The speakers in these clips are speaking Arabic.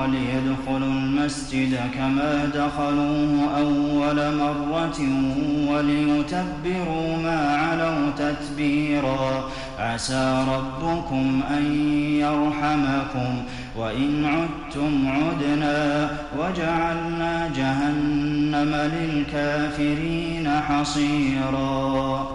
وليدخلوا المسجد كما دخلوه أول مرة وليتبروا ما علوا تتبيرا. عسى ربكم أن يرحمكم. وإن عدتم عدنا وجعلنا جهنم للكافرين حصيرا.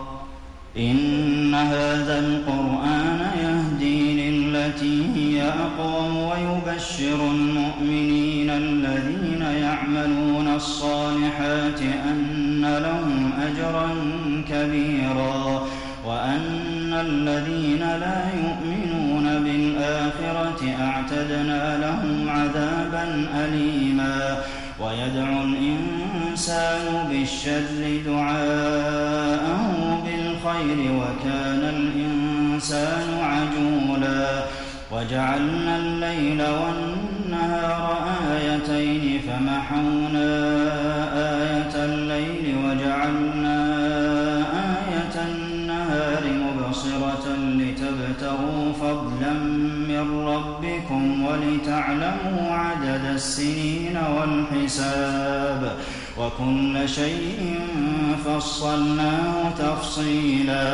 إن هذا القرآن يهدي للتي هي أقوم ويبشر المؤمنين الذين يعملون الصالحات أن لهم أجرا كبيرا وأن الذين لا يؤمنون بالآخرة أعتدنا لهم عذابا أليما ويدعو الإنسان بالشر دعاءه بالخير وكان الإنسان عجولا وجعلنا الليل والنهار آيتين فمحونا آية الليل وجعلنا آية النهار مبصرة لتبتغوا فضلا من ربكم ولتعلموا عدد السنين والحساب وكل شيء فصلناه تفصيلا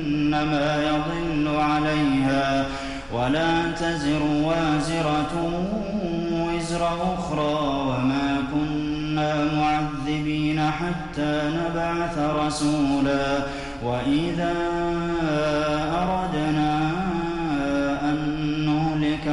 فإنما يضل عليها ولا تزر وازرة وزر أخرى وما كنا معذبين حتى نبعث رسولا وإذا أردنا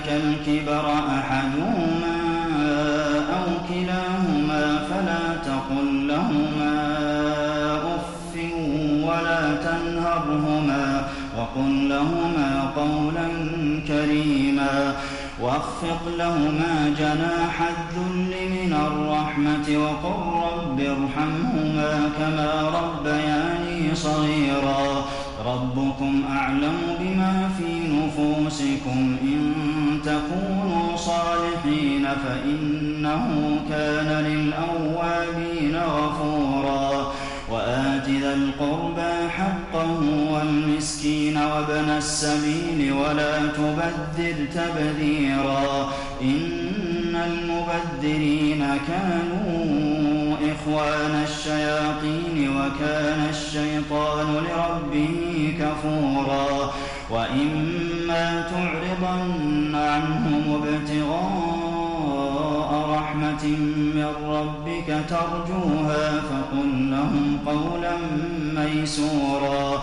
عِندَكَ الْكِبَرَ أَحَدُهُمَا أَوْ كِلَاهُمَا فَلَا تَقُل لَّهُمَا أُفٍّ وَلَا تَنْهَرْهُمَا وَقُل لَّهُمَا قَوْلًا كَرِيمًا وَاخْفِضْ لَهُمَا جَنَاحَ الذُّلِّ مِنَ الرَّحْمَةِ وَقُل رَّبِّ ارْحَمْهُمَا كَمَا رَبَّيَانِي صَغِيرًا رَّبُّكُمْ أَعْلَمُ بِمَا فِي نُفُوسِكُمْ ۚ. إِن تَكُونُوا صَالِحِينَ فَإِنَّهُ كَانَ لِلْأَوَّابِينَ غَفُورًا. وَآتِ ذَا الْقُرْبَىٰ حَقَّهُ وَالْمِسْكِينَ وَابْنَ السَّبِيلِ وَلَا تُبَذِّرْ تَبْذِيرًا. إِنَّ الْمُبَذِّرِينَ كَانُوا إِخْوَانَ الشَّيَاطِينِ وَكَانَ الشَّيْطَانُ لِرَبِّهِ كَفُورًا وَإِمَّا تُعْرِضَنَّ عَنْهُمُ ابْتِغَاءَ رَحْمَةٍ مِّن رَّبِّكَ تَرْجُوهَا فَقُل لَّهُمْ قَوْلًا مَّيْسُورًا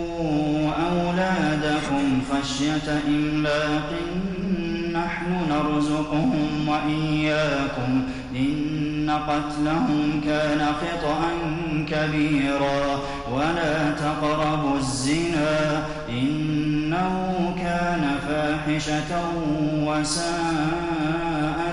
أَوْلَادَكُمْ خَشْيَةَ إِمْلَاقٍ ۖ نَّحْنُ نَرْزُقُهُمْ وَإِيَّاكُمْ ۚ. إِنَّ قَتْلَهُمْ كَانَ خِطْئًا كَبِيرًا. وَلَا تَقْرَبُوا الزِّنَا ۖ إِنَّهُ كَانَ فَاحِشَةً وَسَاءَ.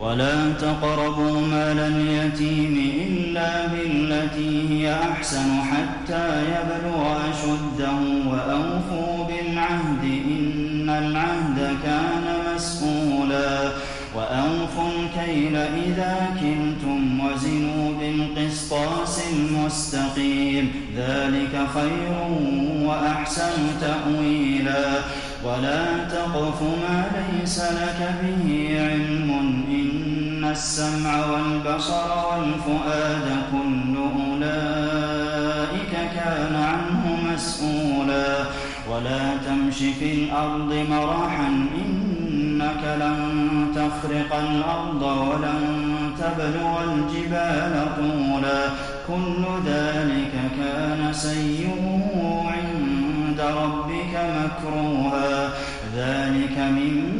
وَلَا تَقْرَبُوا مَالَ الْيَتِيمِ إِلَّا بِالَّتِي هِيَ أَحْسَنُ حَتَّىٰ يَبْلُغَ أَشُدَّهُ ۖ وَأَوْفُوا بِالْعَهْدِ ۖ إِنَّ الْعَهْدَ كَانَ مَسْئُولًا وَأَوْفُوا الْكَيْلَ إِذَا كِلْتُمْ ۖ وَزِنُوا بِالْقِسْطَاسِ الْمُسْتَقِيمِ ۚ ذَٰلِكَ خَيْرٌ وَأَحْسَنُ تَأْوِيلًا وَلَا تَقْفُ مَا لَيْسَ لَكَ بِهِ عِلْمٌ ۚ السَّمْعَ وَالْبَصَرَ وَالْفُؤَادَ كُلُّ أُولَٰئِكَ كَانَ عَنْهُ مَسْئُولًا وَلَا تَمْشِ فِي الْأَرْضِ مَرَحًا ۖ إِنَّكَ لَن تَخْرِقَ الْأَرْضَ وَلَن تَبْلُغَ الْجِبَالَ طُولًا ۚ. كُلُّ ذَٰلِكَ كَانَ سَيِّئُهُ عِندَ رَبِّكَ مَكْرُوهًا. ذَٰلِكَ مِمَّا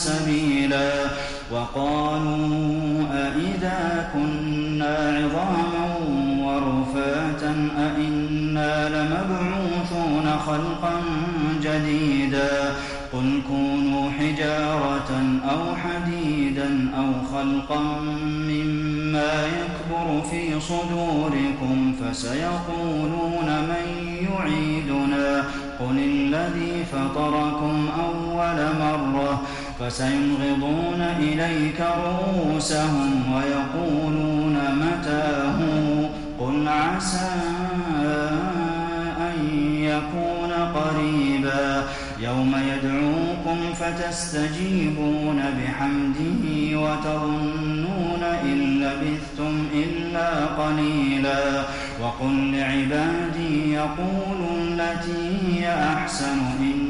سبيلا وقالوا أئذا كنا عظاما ورفاتا أئنا لمبعوثون خلقا جديدا قل كونوا حجارة أو حديدا أو خلقا مما يكبر في صدوركم فسيقولون من يعيدنا قل الذي فطركم أول مرة فسينغضون إليك رؤوسهم ويقولون متاه قل عسى أن يكون قريبا يوم يدعوكم فتستجيبون بحمده وتظنون إن لبثتم إلا قليلا وقل لعبادي يقولوا التي هي أحسن إن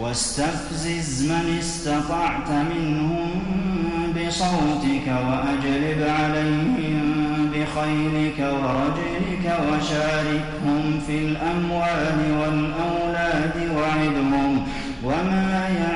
واستفزز من استطعت منهم بصوتك وأجلب عليهم بخيلك ورجلك وشاركهم في الأموال والأولاد وعدهم وما يعدهم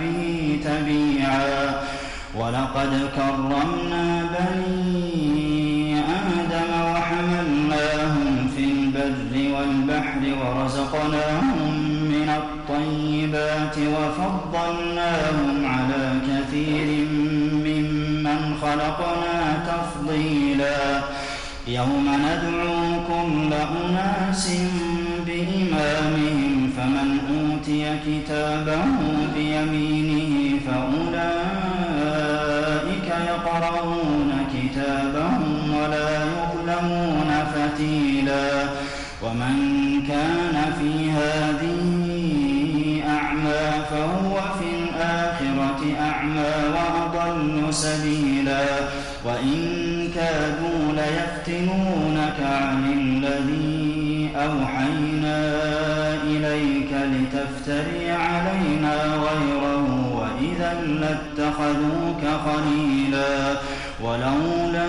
به تبيعا. ولقد كرمنا بني آدم وحملناهم في البر والبحر ورزقناهم من الطيبات وفضلناهم على كثير ممن خلقنا تفضيلا. يوم ندعو كل أناس بإمامهم فمن أوتي كتابه وإن كادوا ليفتنونك عن الذي أوحينا إليك لتفتري علينا غيره وإذا لاتخذوك خليلا ولولا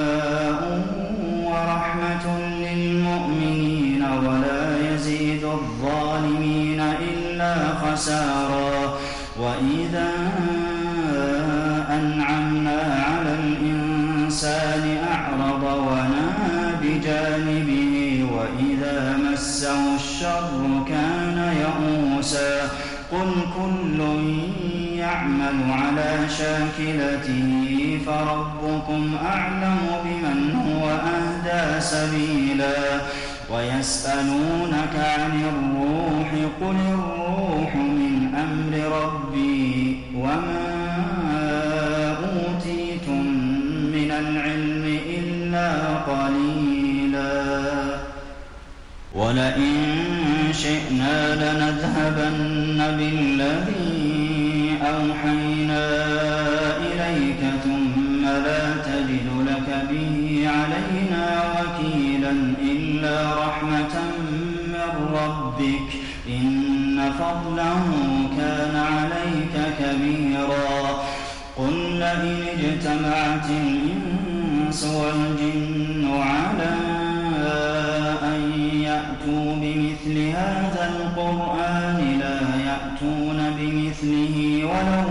خسارا وإذا أنعمنا على الإنسان أعرض ونا بجانبه وإذا مسه الشر كان يئوسا. قل كل يعمل على شاكلته فربكم أعلم بمن هو أهدى سبيلا. ويسألونك عن الروح قل الروح من أمر ربي وما أوتيتم من العلم إلا قليلا. ولئن شئنا لنذهبن بالذي ربك إن فضله كان عليك كبيرا. قل لئن اجتمعت الإنس والجن على يأتوا بمثل هذا القرآن لا يأتون بمثله ولو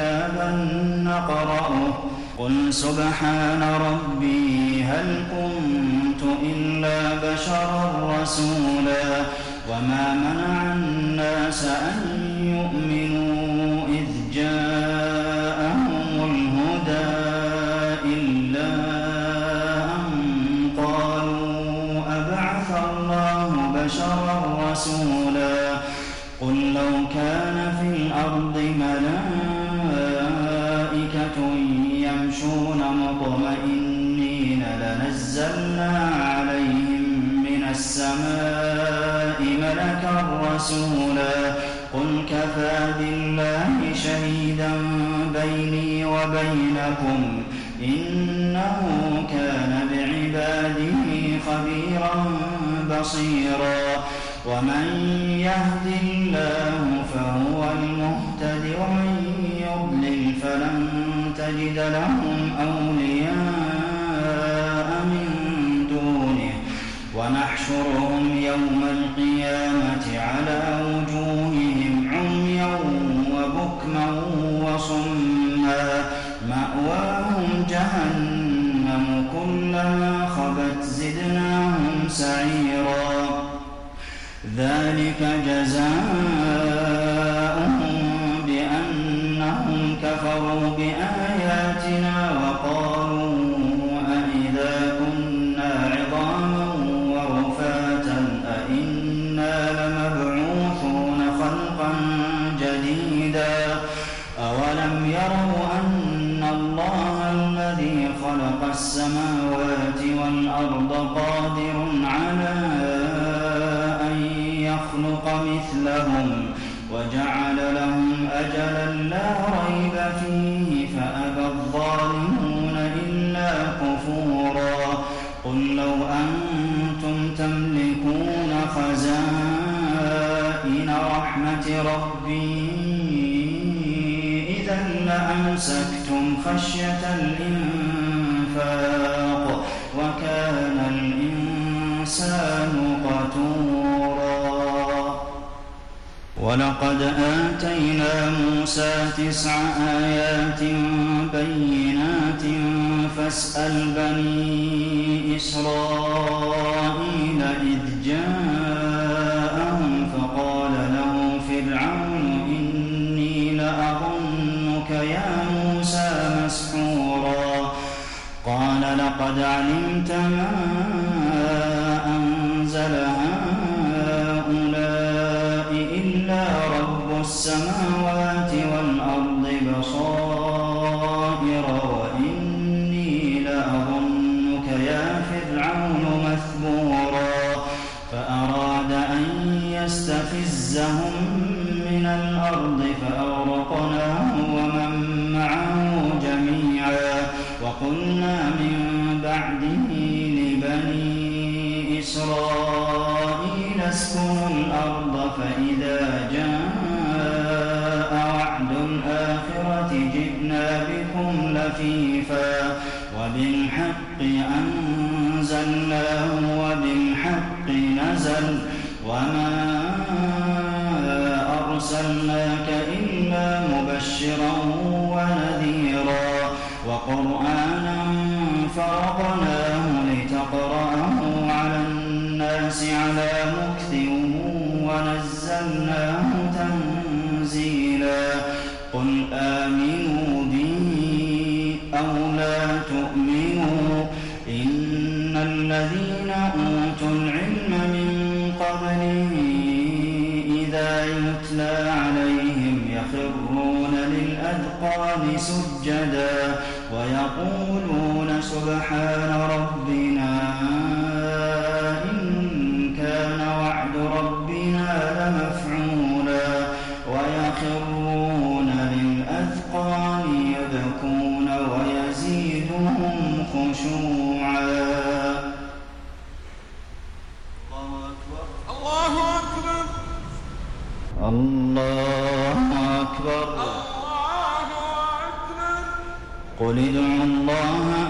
كتابا نقرأه. قل سبحان ربي هل كنت إلا بشرا رسولا وما منع الناس أن يؤمنوا يوم القيامة على وجوههم عميا وبكما وصما مأواهم جهنم كلما خبت زدناهم سعيرا. ذلك جزاؤهم خشية الإنفاق وكان الإنسان قتورا. ولقد آتينا موسى تسع آيات بينات فاسأل بني إسرائيل إذ جاءهم لقد علمت ما سبحان ربنا إن كان وعد ربنا لمفعولا ويخرون للأذقان يبكون ويزيدهم خشوعا. الله أكبر. الله أكبر. الله أكبر. قل ادعوا الله